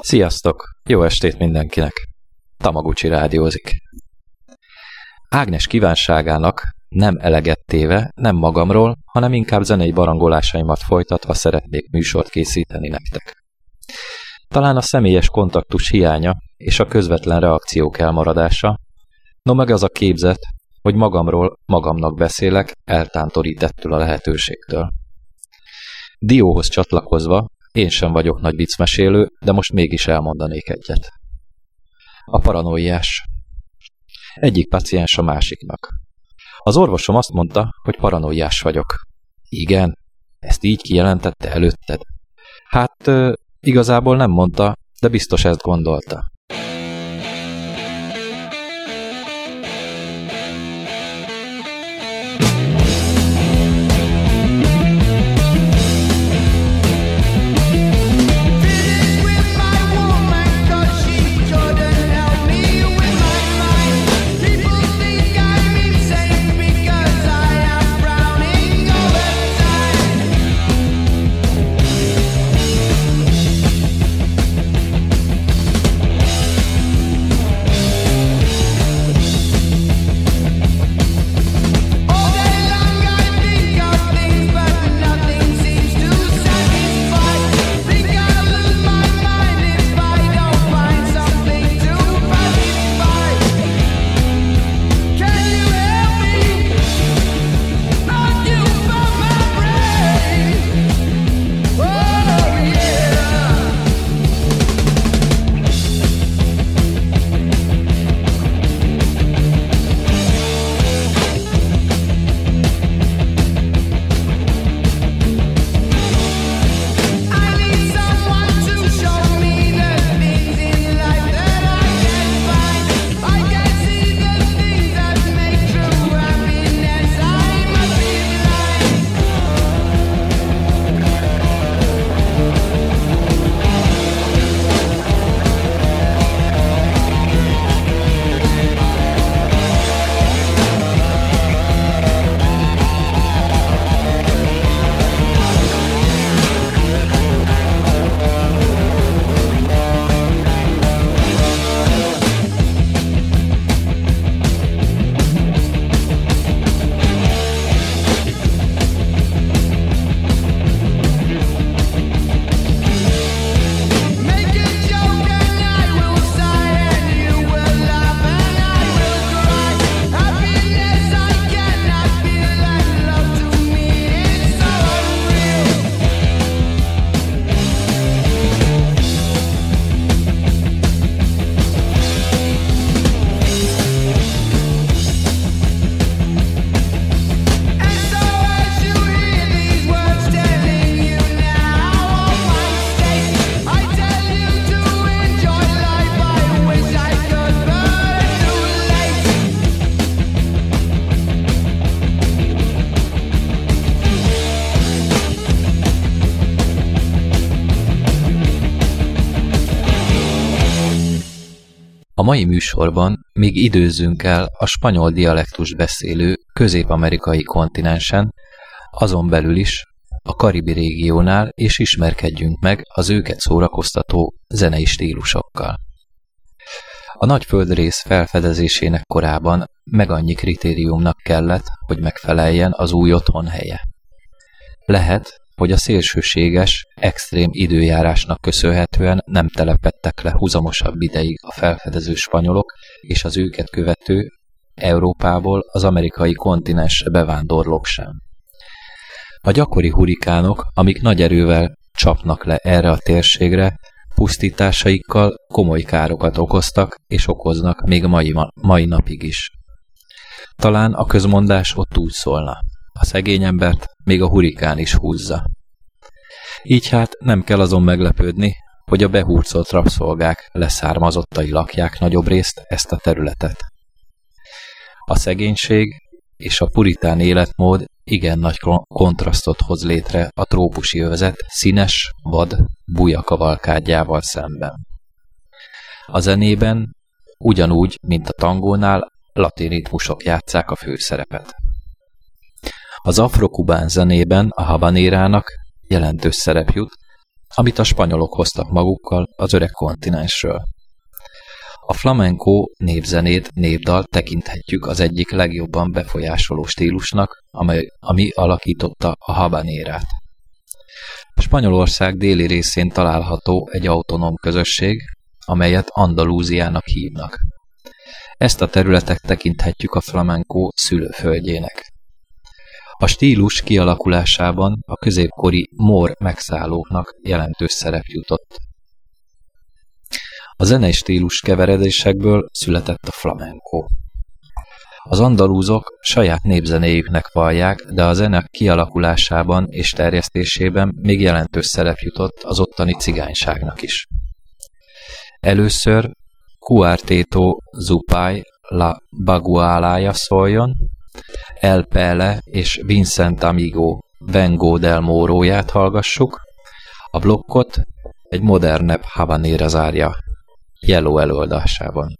Sziasztok! Jó estét mindenkinek! Tamaguchi rádiózik. Ágnes kívánságának nem eleget téve, nem magamról, hanem inkább zenei barangolásaimat folytatva szeretnék műsort készíteni nektek. Talán a személyes kontaktus hiánya és a közvetlen reakciók elmaradása, no meg az a képzet, hogy magamról magamnak beszélek, eltántorít ettől a lehetőségtől. Dióhoz csatlakozva én sem vagyok nagy viccmesélő, de most mégis elmondanék egyet. A paranoiás. Egyik paciens a másiknak. Az orvosom azt mondta, hogy paranoiás vagyok. Igen, ezt így kijelentette előtted. Hát, igazából nem mondta, de biztos ezt gondolta. A mai műsorban még időzzünk el a spanyol dialektus beszélő közép-amerikai kontinensen, azon belül is a karibi régiónál, és ismerkedjünk meg az őket szórakoztató zenei stílusokkal. A nagy földrész felfedezésének korában meg annyi kritériumnak kellett, hogy megfeleljen az új otthon helye. Lehet, hogy a szélsőséges, extrém időjárásnak köszönhetően nem telepettek le húzamosabb ideig a felfedező spanyolok és az őket követő Európából az amerikai kontinensre bevándorlók sem. A gyakori hurikánok, amik nagy erővel csapnak le erre a térségre, pusztításaikkal komoly károkat okoztak és okoznak még mai, mai napig is. Talán a közmondás ott úgy szólna. A szegény embert még a hurikán is húzza. Így hát nem kell azon meglepődni, hogy a behurcolt rabszolgák leszármazottai lakják nagyobb részt ezt a területet. A szegénység és a puritán életmód igen nagy kontrasztot hoz létre a trópusi övezet színes, vad, buja kavalkádjával szemben. A zenében ugyanúgy, mint a tangónál, latin ritmusok játszák a főszerepet. Az afrokubán zenében a habanérának jelentős szerep jut, amit a spanyolok hoztak magukkal az öreg kontinensről. A flamenco névzenét, névdal tekinthetjük az egyik legjobban befolyásoló stílusnak, amely, ami alakította a habanérát. Spanyolország déli részén található egy autonóm közösség, amelyet Andalúziának hívnak. Ezt a területet tekinthetjük a flamenco szülőföldjének. A stílus kialakulásában a középkori mor megszállóknak jelentős szerep jutott. A zenei stílus keveredésekből született a flamenco. Az andalúzok saját népzenéjüknek vallják, de a zene kialakulásában és terjesztésében még jelentős szerep jutott az ottani cigányságnak is. Először Cuarteto Zupai La Bagualája szóljon, El Pele és Vincent Amigo Vengo del Moróját hallgassuk, a blokkot egy modernebb habanera zárja Yellow előadásában.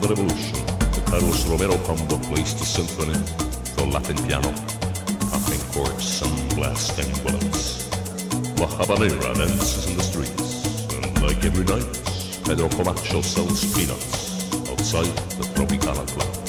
The revolution, Carlos Romero placed the symphony the Latin piano, popping corks and blasting bullets. La Habanera dances in the streets, and like every night, Pedro Camacho sells peanuts outside the Tropicana Club.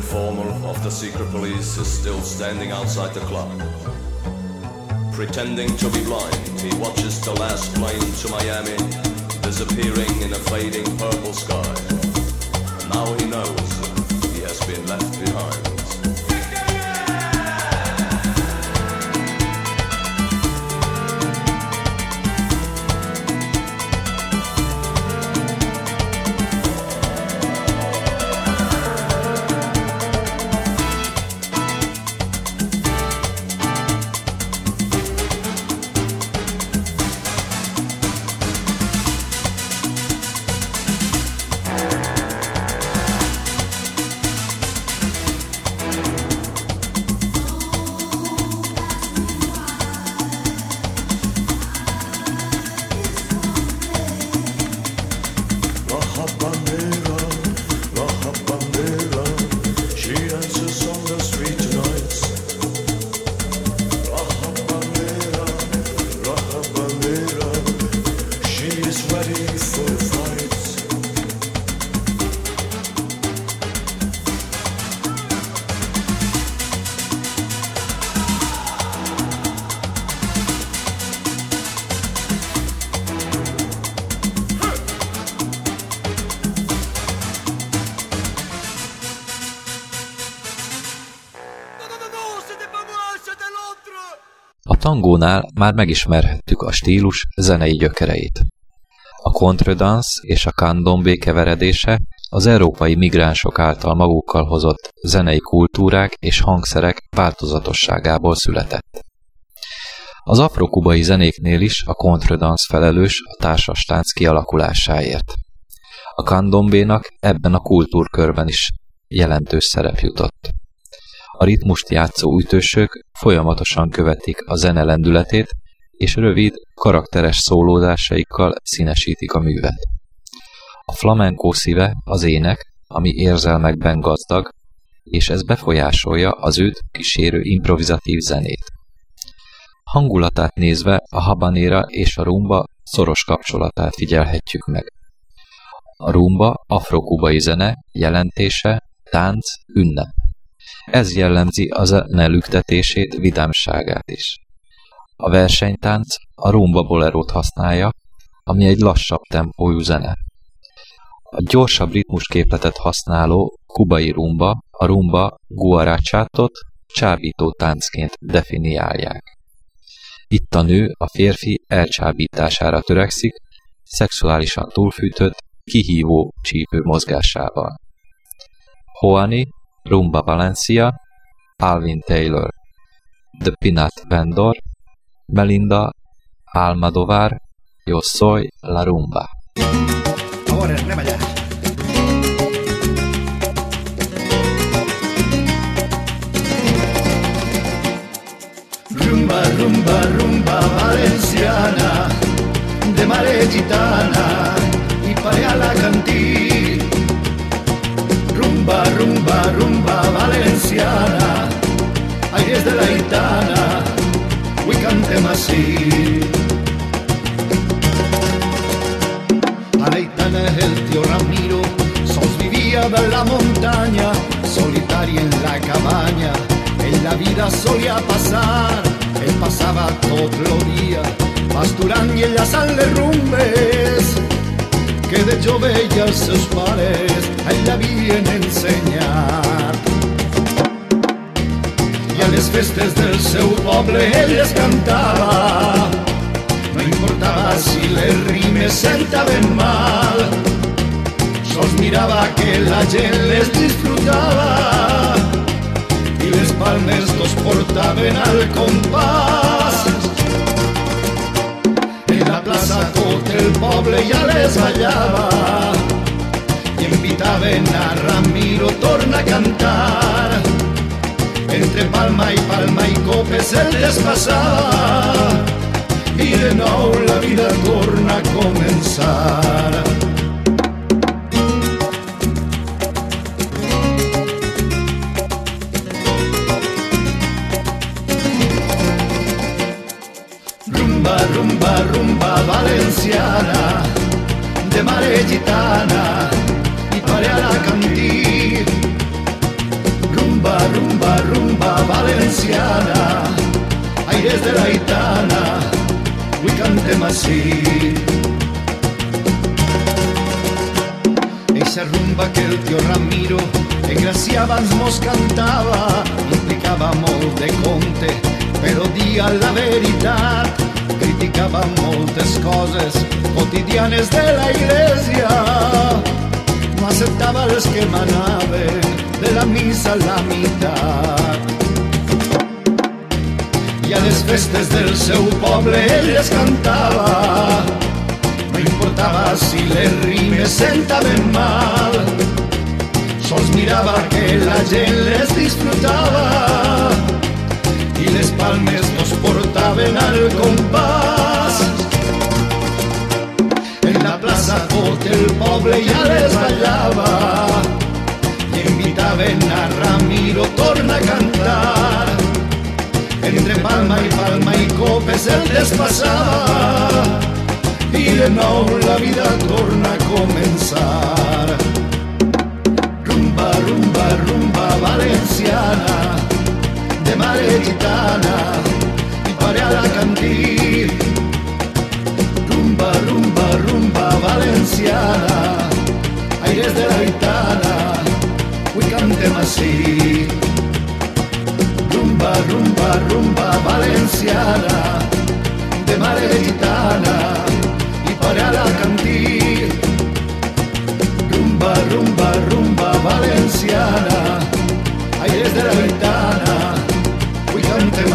Former informer of the secret police is still standing outside the club. Pretending to be blind, he watches the last plane to Miami disappearing in a fading purple sky. Now he knows he has been left behind. Tangónál már megismerhettük a stílus zenei gyökereit. A contredance és a candomblé keveredése az európai migránsok által magukkal hozott zenei kultúrák és hangszerek változatosságából született. Az afrokubai zenéknél is a contredance felelős a társas tánc kialakulásáért. A kandombénak ebben a kultúrkörben is jelentős szerep jutott. A ritmust játszó ütősök folyamatosan követik a zene lendületét, és rövid, karakteres szólódásaikkal színesítik a művet. A flamenco szíve az ének, ami érzelmekben gazdag, és ez befolyásolja az őt kísérő improvizatív zenét. Hangulatát nézve a habanéra és a rumba szoros kapcsolatát figyelhetjük meg. A rumba afrokubai zene, jelentése, tánc, ünnep. Ez jellemzi a zene lüktetését, vidámságát is. A versenytánc a rumba bolerót használja, ami egy lassabb tempójú zene. A gyorsabb ritmusképletet használó kubai rumba a rumba guarácsátot csábító táncként definiálják. Itt a nő a férfi elcsábítására törekszik, szexuálisan túlfűtött, kihívó csípő mozgásával. Hoani Rumba Valencia, Alvin Taylor, The Peanut Vendor, Melinda Almadovar, Yo Soy La Rumba. Ahora, Rumba, rumba, rumba valenciana, de mare gitana y para la cantina rumba, rumba, rumba valenciana, aires de la gitana, we cantem así. A la gitana el tío Ramiro, sos vivía de la montaña, solitaria en la cabaña, en la vida solía pasar, él pasaba todo el día, pasturando y en la sal de rumbes que de hecho bellas sus pares a ella viene a ensenyar. I a les festes del seu poble les cantava, no importava si les rimes sentaven mal, sols mirava que la gent les disfrutava i les palmes dos portaven al compàs plaça tot el poble ja les ballava i invitaven a Ramiro torna a cantar. Entre palma i palma i copes el despassava i de nou la vida torna a començar rumba, rumba valenciana, de mare gitana y para a la cantir. Rumba, rumba, rumba valenciana, aires de la gitana, we cantem así. Esa rumba que el tío Ramiro en Gracia abans mos cantava de conte, però la veritat criticava moltes coses quotidianes de la iglesia. No acceptava les que manaven de la missa a la meitat i a les festes del seu poble ell les cantava. No importava si les rimes sentaven mal. Sols mirava que la gent les disfrutava. I les palmes nos portaven al compàs. Tot el poble ja les ballava i invitaven a Ramiro torna a cantar. Entre palma i palma i copes el despassava i de nou la vida torna a començar. Rumba, rumba, rumba valenciana, de mare gitana y pare a la cantir. Rumba, valenciana, aires de la gitana, we cantem. Rumba, rumba, rumba valenciana, de mare gitana y pare a la cantir. Rumba, rumba, rumba valenciana, aires de la gitana, we cantem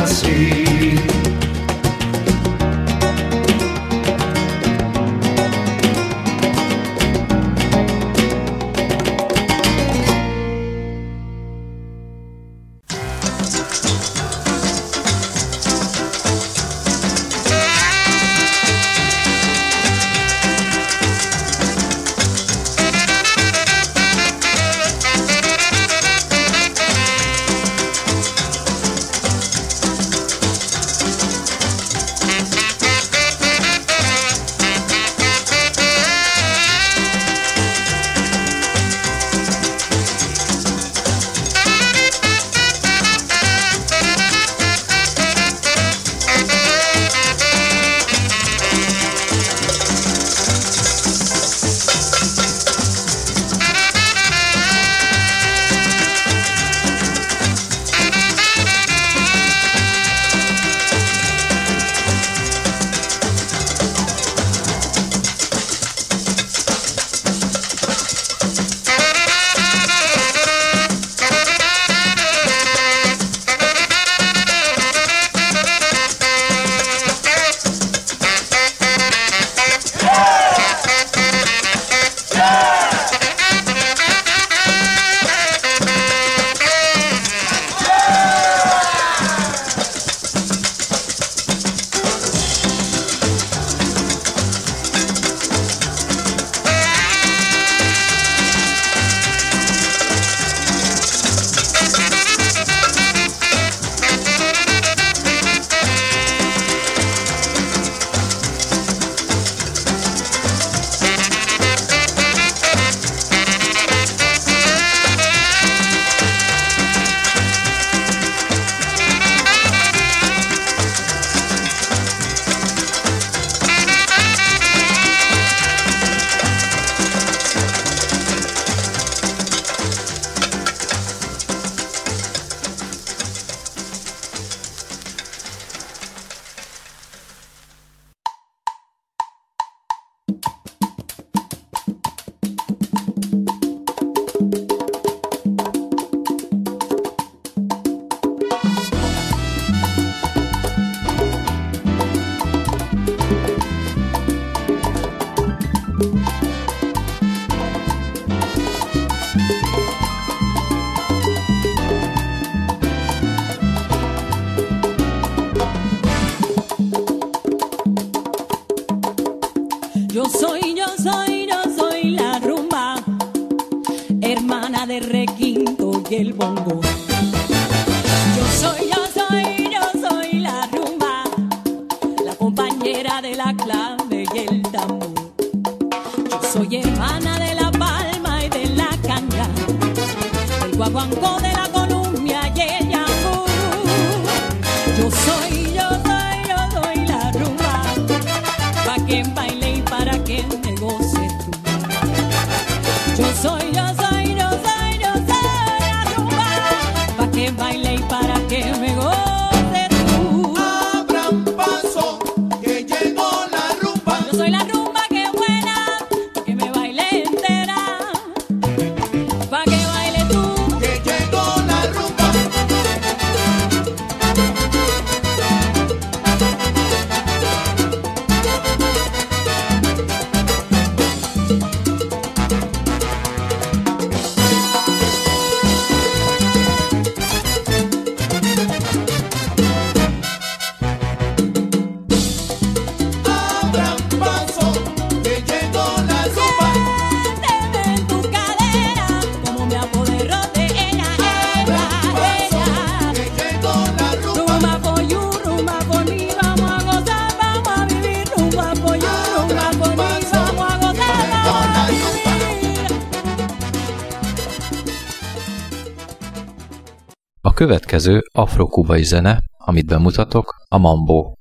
Következő afrokubai zene, amit bemutatok, a mambo.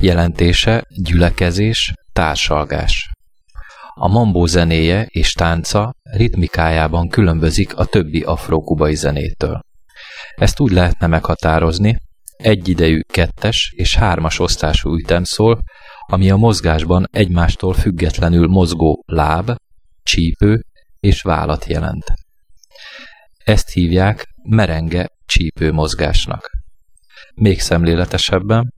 Jelentése gyülekezés, társalgás. A mambo zenéje és tánca ritmikájában különbözik a többi afrokubai zenétől. Ezt úgy lehetne meghatározni, egyidejű kettes és hármas osztású ütem szól, ami a mozgásban egymástól függetlenül mozgó láb, csípő és vállat jelent. Ezt hívják merenge csípő mozgásnak. Még szemléletesebben,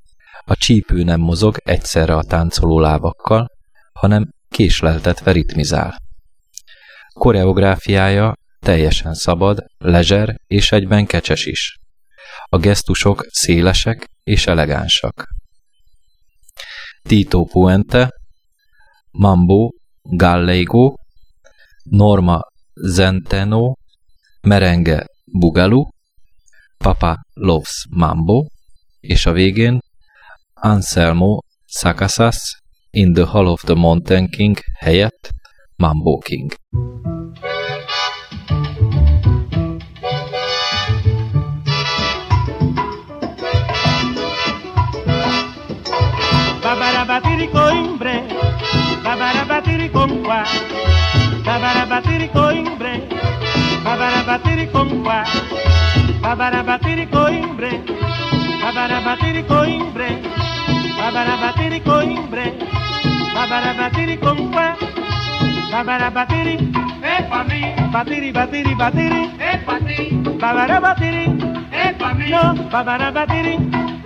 a csípő nem mozog egyszerre a táncoló lábakkal, hanem késleltetve ritmizál. Koreográfiája teljesen szabad, lezser és egyben kecses is. A gesztusok szélesek és elegánsak. Tito Puente, Mambo Gallego, Norma Zenteno, Merenge Bugalu, Papa Loves Mambo, és a végén Anselmo Sakasas in the Hall of the Mountain King helyett Mambo King. Coimbre, babara batiri con gua, babara batiri coimbre, babara batiri Babarabatiri coimbre, babarabatiri coimbre, babarabatiri coimbre, babarabatiri compa, babarabatiri, es pa' mí, batiri, batiri, batiri, es pa' ti, babarabatiri, es pa' mí, no, babarabatiri,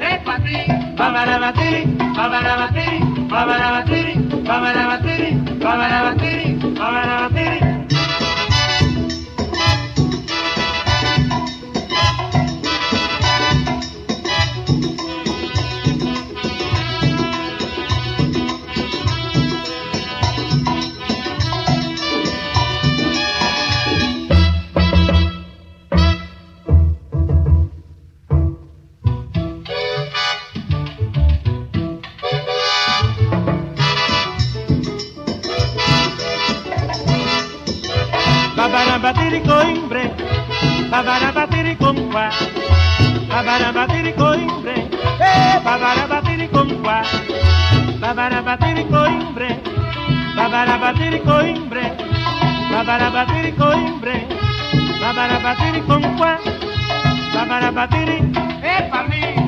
es pa' ti, babarabatiri, babarabatiri, babarabatiri, babarabatiri, babarabatiri, babarabatiri,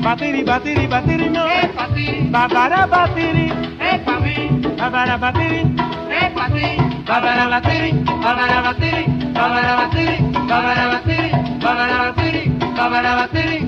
batiri batiri batiri no, es pa' ti, babara batiri, pa' mí, babara batiri, es pa' ti, babara batiri, babara batiri, babara batiri, babara batiri, babara batiri, babara batiri.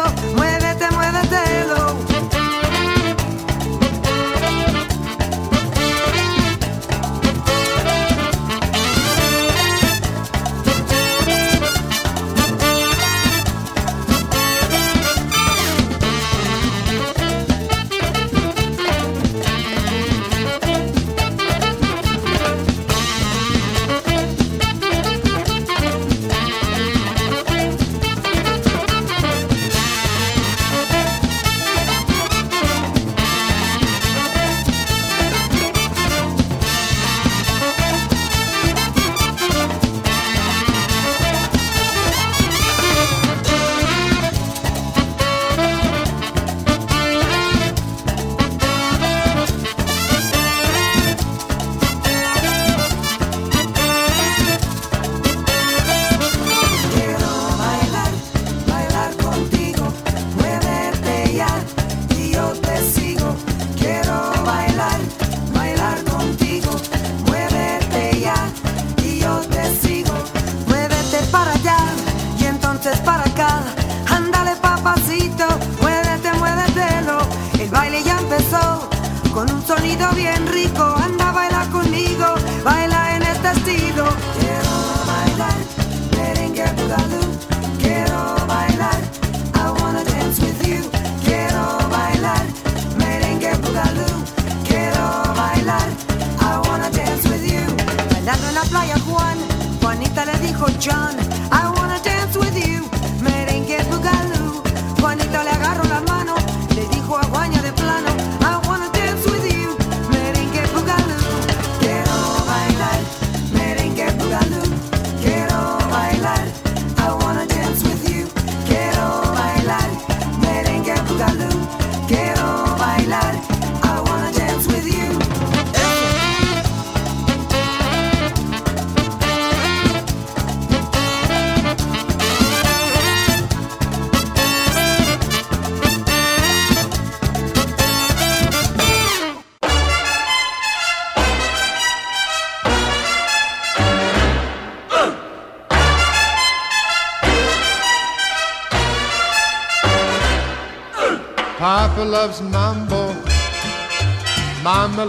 no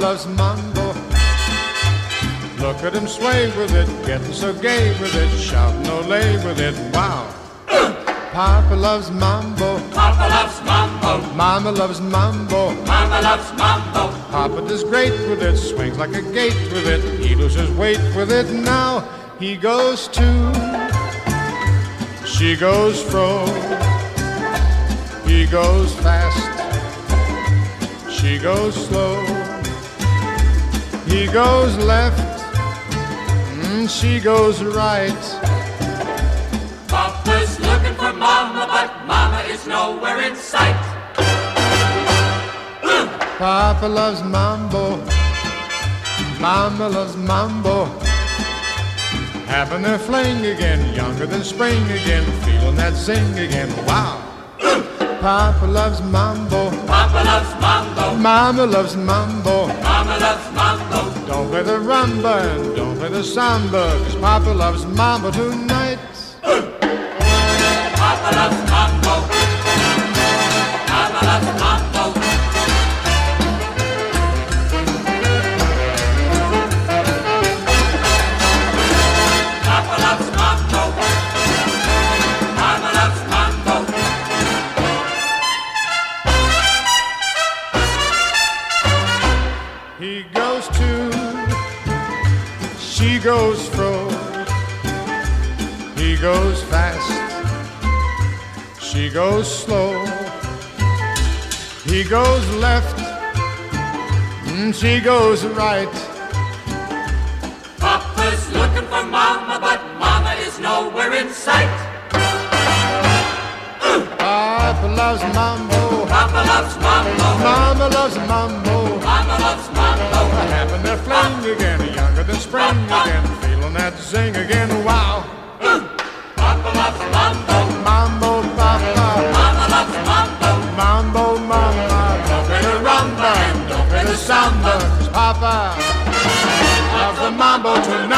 loves mambo. Look at him sway with it, getting so gay with it, shouting lay with it, wow. Papa loves mambo. Papa loves mambo. Mama loves mambo. Mama loves mambo. Papa does great with it, swings like a gate with it. He loses weight with it. Now he goes to, she goes fro. He goes fast, she goes slow. He goes left, and she goes right. Papa's looking for Mama, but Mama is nowhere in sight. Papa loves mambo, Mama loves mambo. Having a fling again, younger than spring again, feeling that zing again. Wow. Papa loves mambo. Papa loves mambo. Mama loves mambo play the rumba and don't play the samba, cause Papa loves mama tonight. She goes right. Papa's looking for Mama, but Mama is nowhere in sight. Ooh. Papa loves mambo. Papa loves mambo. Mama loves mambo. Mama loves mambo. Having their fling again, younger than spring again, feeling that zing again. Wow. to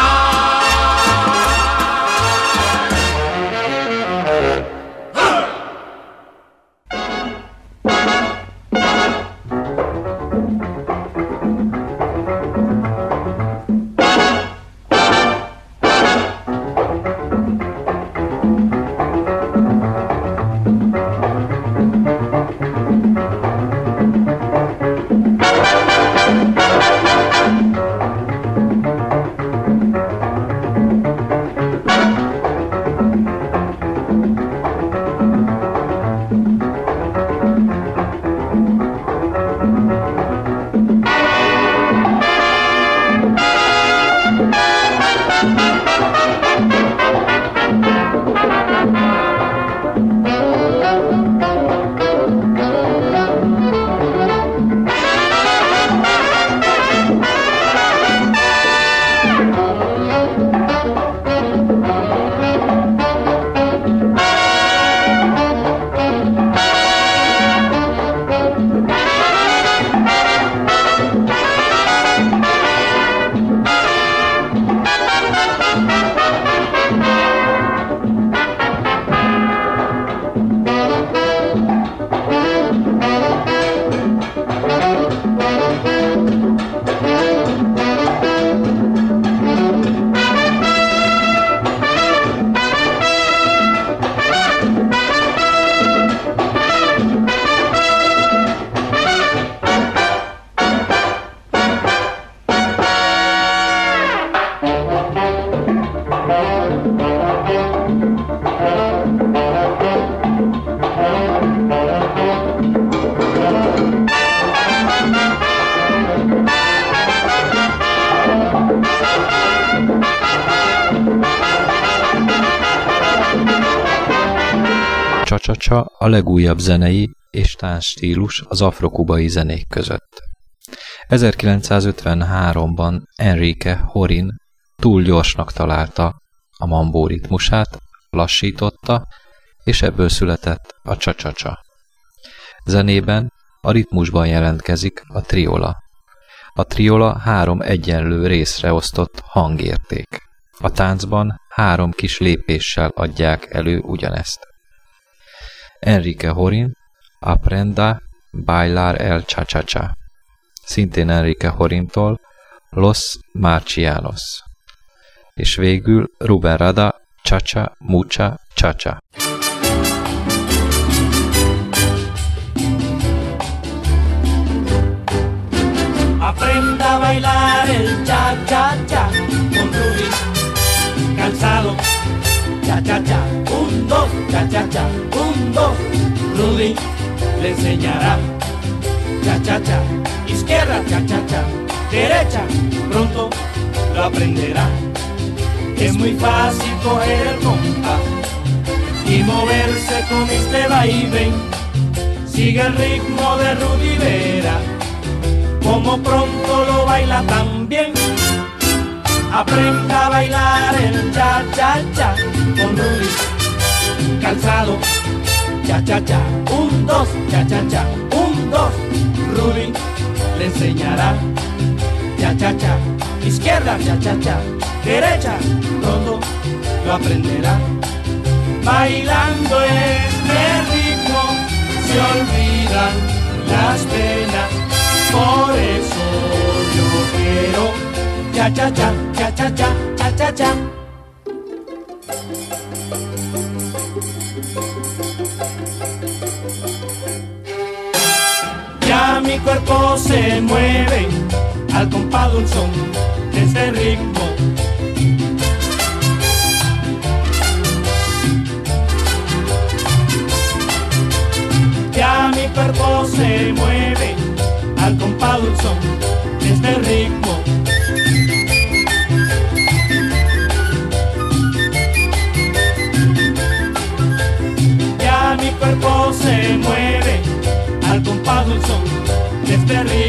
legújabb zenei és táncstílus az afrokubai zenék között. 1953-ban Enrique Horin túl gyorsnak találta a mambó ritmusát, lassította, és ebből született a csa-csa-csa. Zenében a ritmusban jelentkezik a triola. A triola három egyenlő részre osztott hangérték. A táncban három kis lépéssel adják elő ugyanezt. Enrique Horin, Aprenda Bailar el Cha-Cha-Cha. Szintén Enrique Horintól Los Marcianos. És végül Ruben Rada Cha-Cha Mucha Cha-Cha. Aprenda a bailar el cha-cha-cha con Ruby Calzado. Cha-cha-cha, un, dos, cha-cha-cha, un, dos. Rudy le enseñará. Cha-cha-cha, izquierda, cha-cha-cha, derecha, pronto lo aprenderá. Es muy fácil coger el compás y moverse con este vaivén. Sigue el ritmo de Rudy Vera como pronto lo baila también. Aprenda a bailar el cha cha cha con Rudy calzado. Cha cha cha, un dos, cha cha cha, un dos. Rudy le enseñará. Cha cha cha, izquierda, cha cha cha, derecha, pronto lo aprenderá. Bailando este ritmo se olvidan las penas por eso yo quiero cha cha cha, cha cha cha, cha cha cha. mi cuerpo se mueve al compás de un son de este ritmo. Ya mi cuerpo se mueve al compás de un son de este ritmo. este.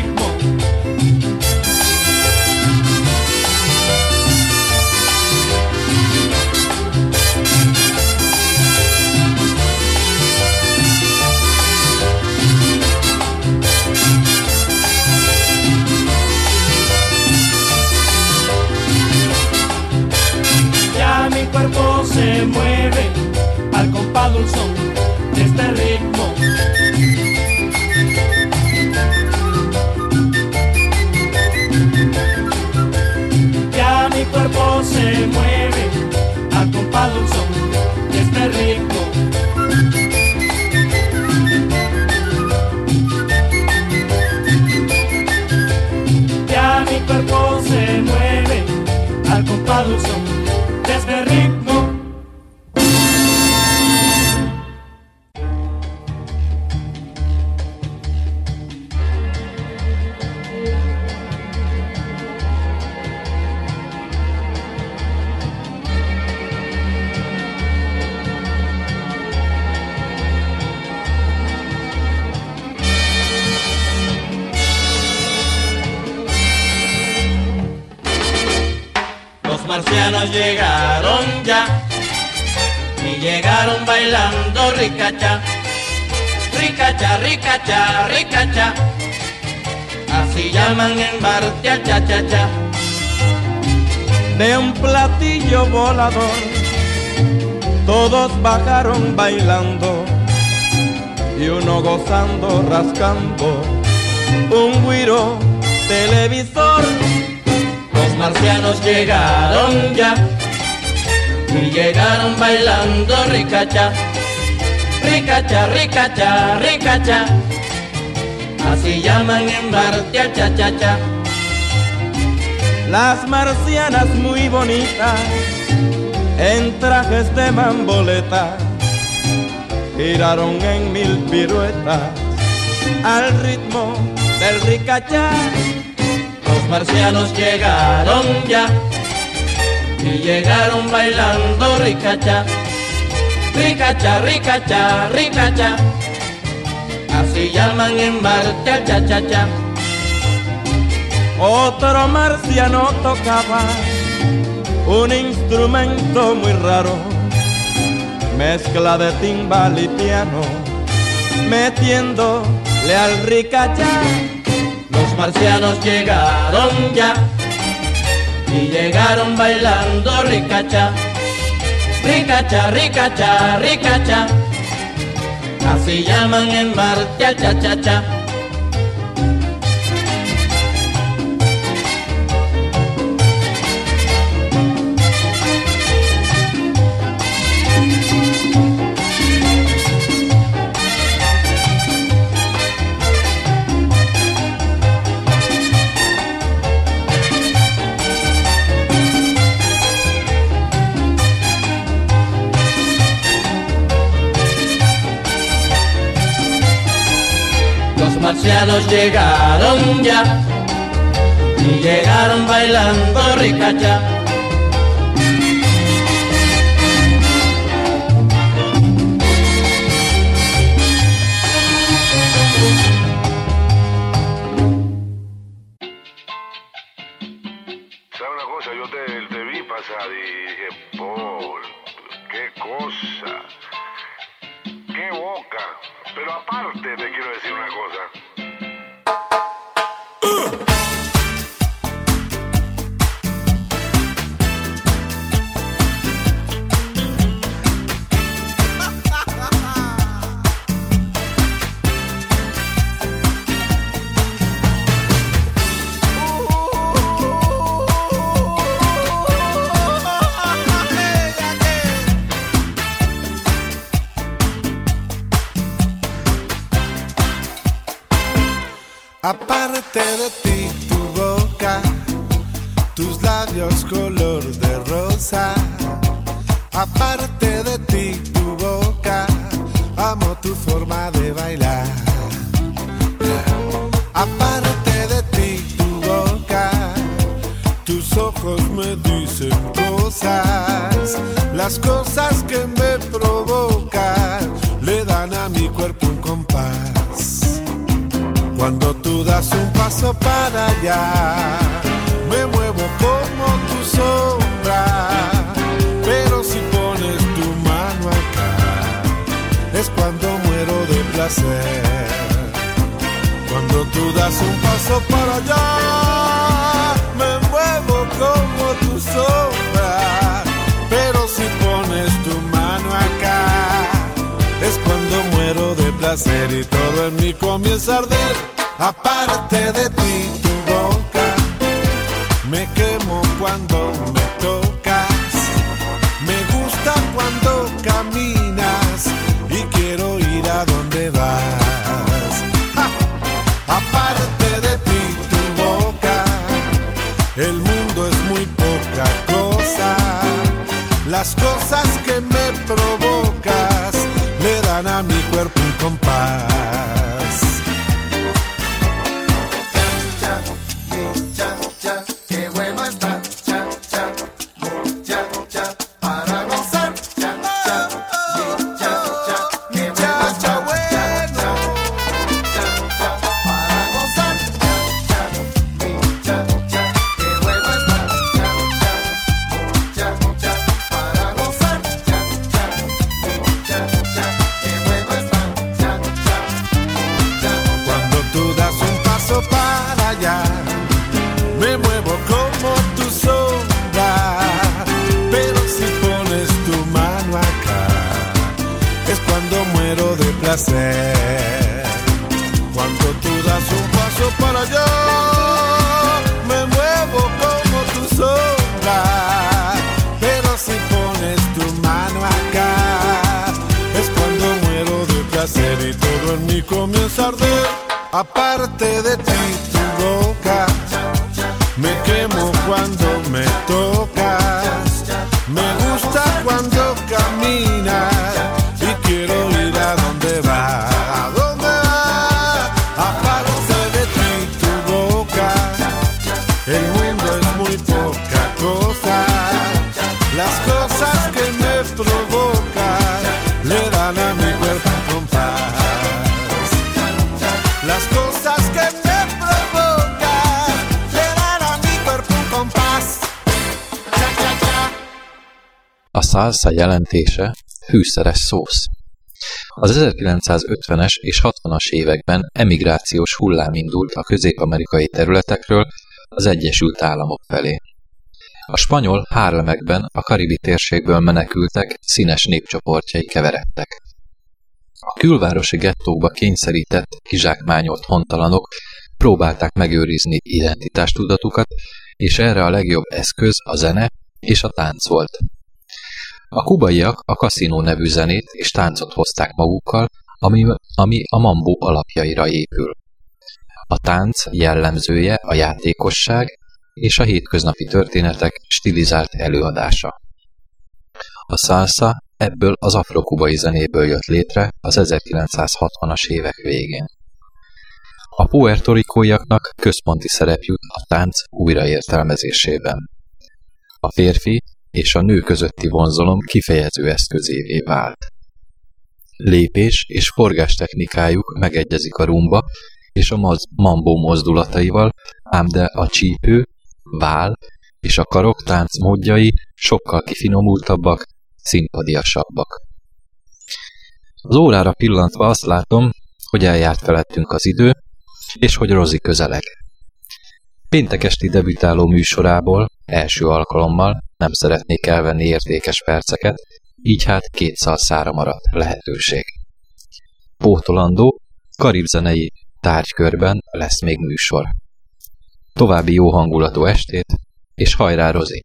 Un guiro televisor. Los marcianos llegaron ya y llegaron bailando ricacha, ricacha, ricacha, ricacha. Así llaman en Bartia cha cha cha. Las marcianas muy bonitas en trajes de mamboleta giraron en mil piruetas al ritmo del ricachá. Los marcianos llegaron ya y llegaron bailando ricacha, ricacha, ricacha, ricacha. Así llaman en Bartia cha cha cha. Otro marciano tocaba un instrumento muy raro, mezcla de timbal y piano, metiéndole al ricachá. Los marcianos llegaron ya y llegaron bailando ricacha, ricacha, ricacha, ricacha. Así llaman en Martia cha cha cha. Los marcianos llegaron ya y llegaron bailando ricacha. Aparte de ti, szálsza jelentése hűszeres szósz. Az 1950-es és 60-as években emigrációs hullám indult a közép-amerikai területekről az Egyesült Államok felé. A spanyol Harlemekben a karibi térségből menekültek színes népcsoportjai keveredtek. A külvárosi gettókba kényszerített, kizsákmányolt hontalanok próbálták megőrizni identitástudatukat, és erre a legjobb eszköz a zene és a tánc volt. A kubaiak a kaszinó nevű zenét és táncot hozták magukkal, ami, ami a mambó alapjaira épül. A tánc jellemzője a játékosság és a hétköznapi történetek stilizált előadása. A salsa ebből az afrokubai zenéből jött létre az 1960-as évek végén. A puertorikóiaknak központi szerep jut a tánc újraértelmezésében. A férfi és a nő közötti vonzalom kifejező eszközévé vált. Lépés és forgás technikájuk megegyezik a rumba és a mambó mozdulataival, ám de a csípő, vál és a karoktánc módjai sokkal kifinomultabbak, szimpadiasabbak. Az órára pillantva azt látom, hogy eljárt felettünk az idő, és hogy Rozi közeleg. Péntek esti debütáló műsorából első alkalommal nem szeretnék elvenni értékes perceket, így hát két szalszára maradt lehetőség. Pótolandó, karibzenei tárgykörben lesz még műsor. További jó hangulatú estét, és hajrá Rozi!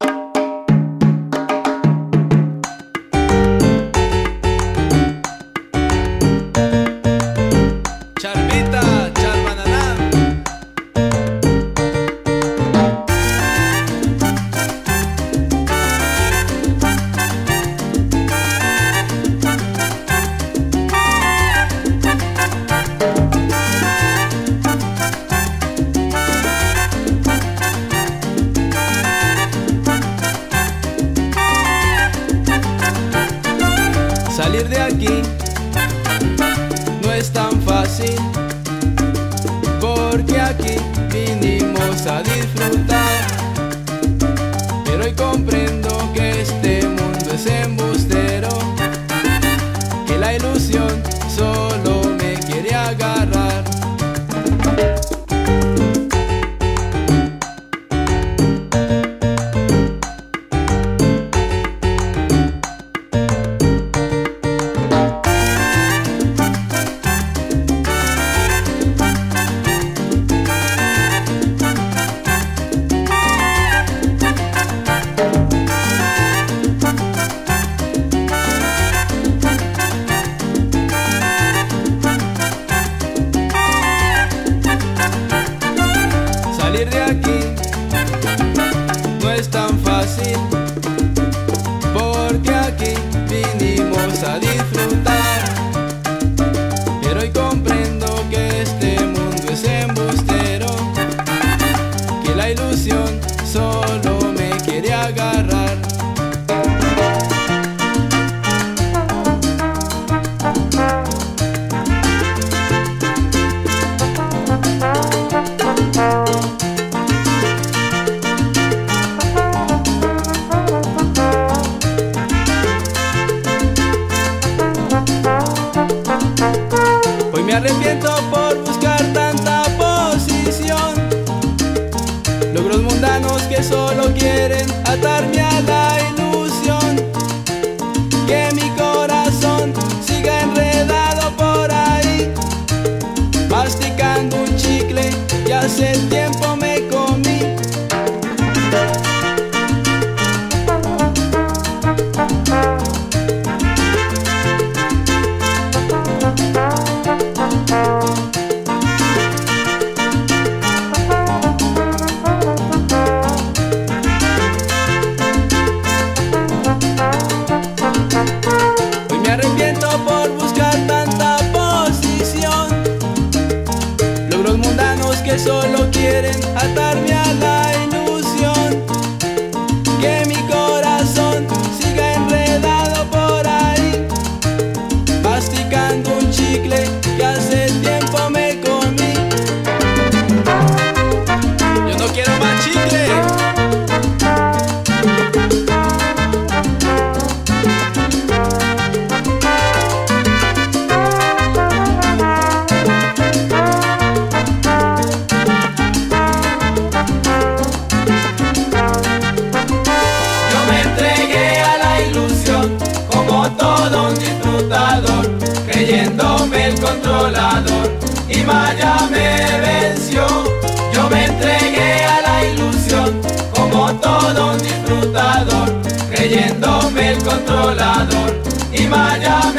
y Miami.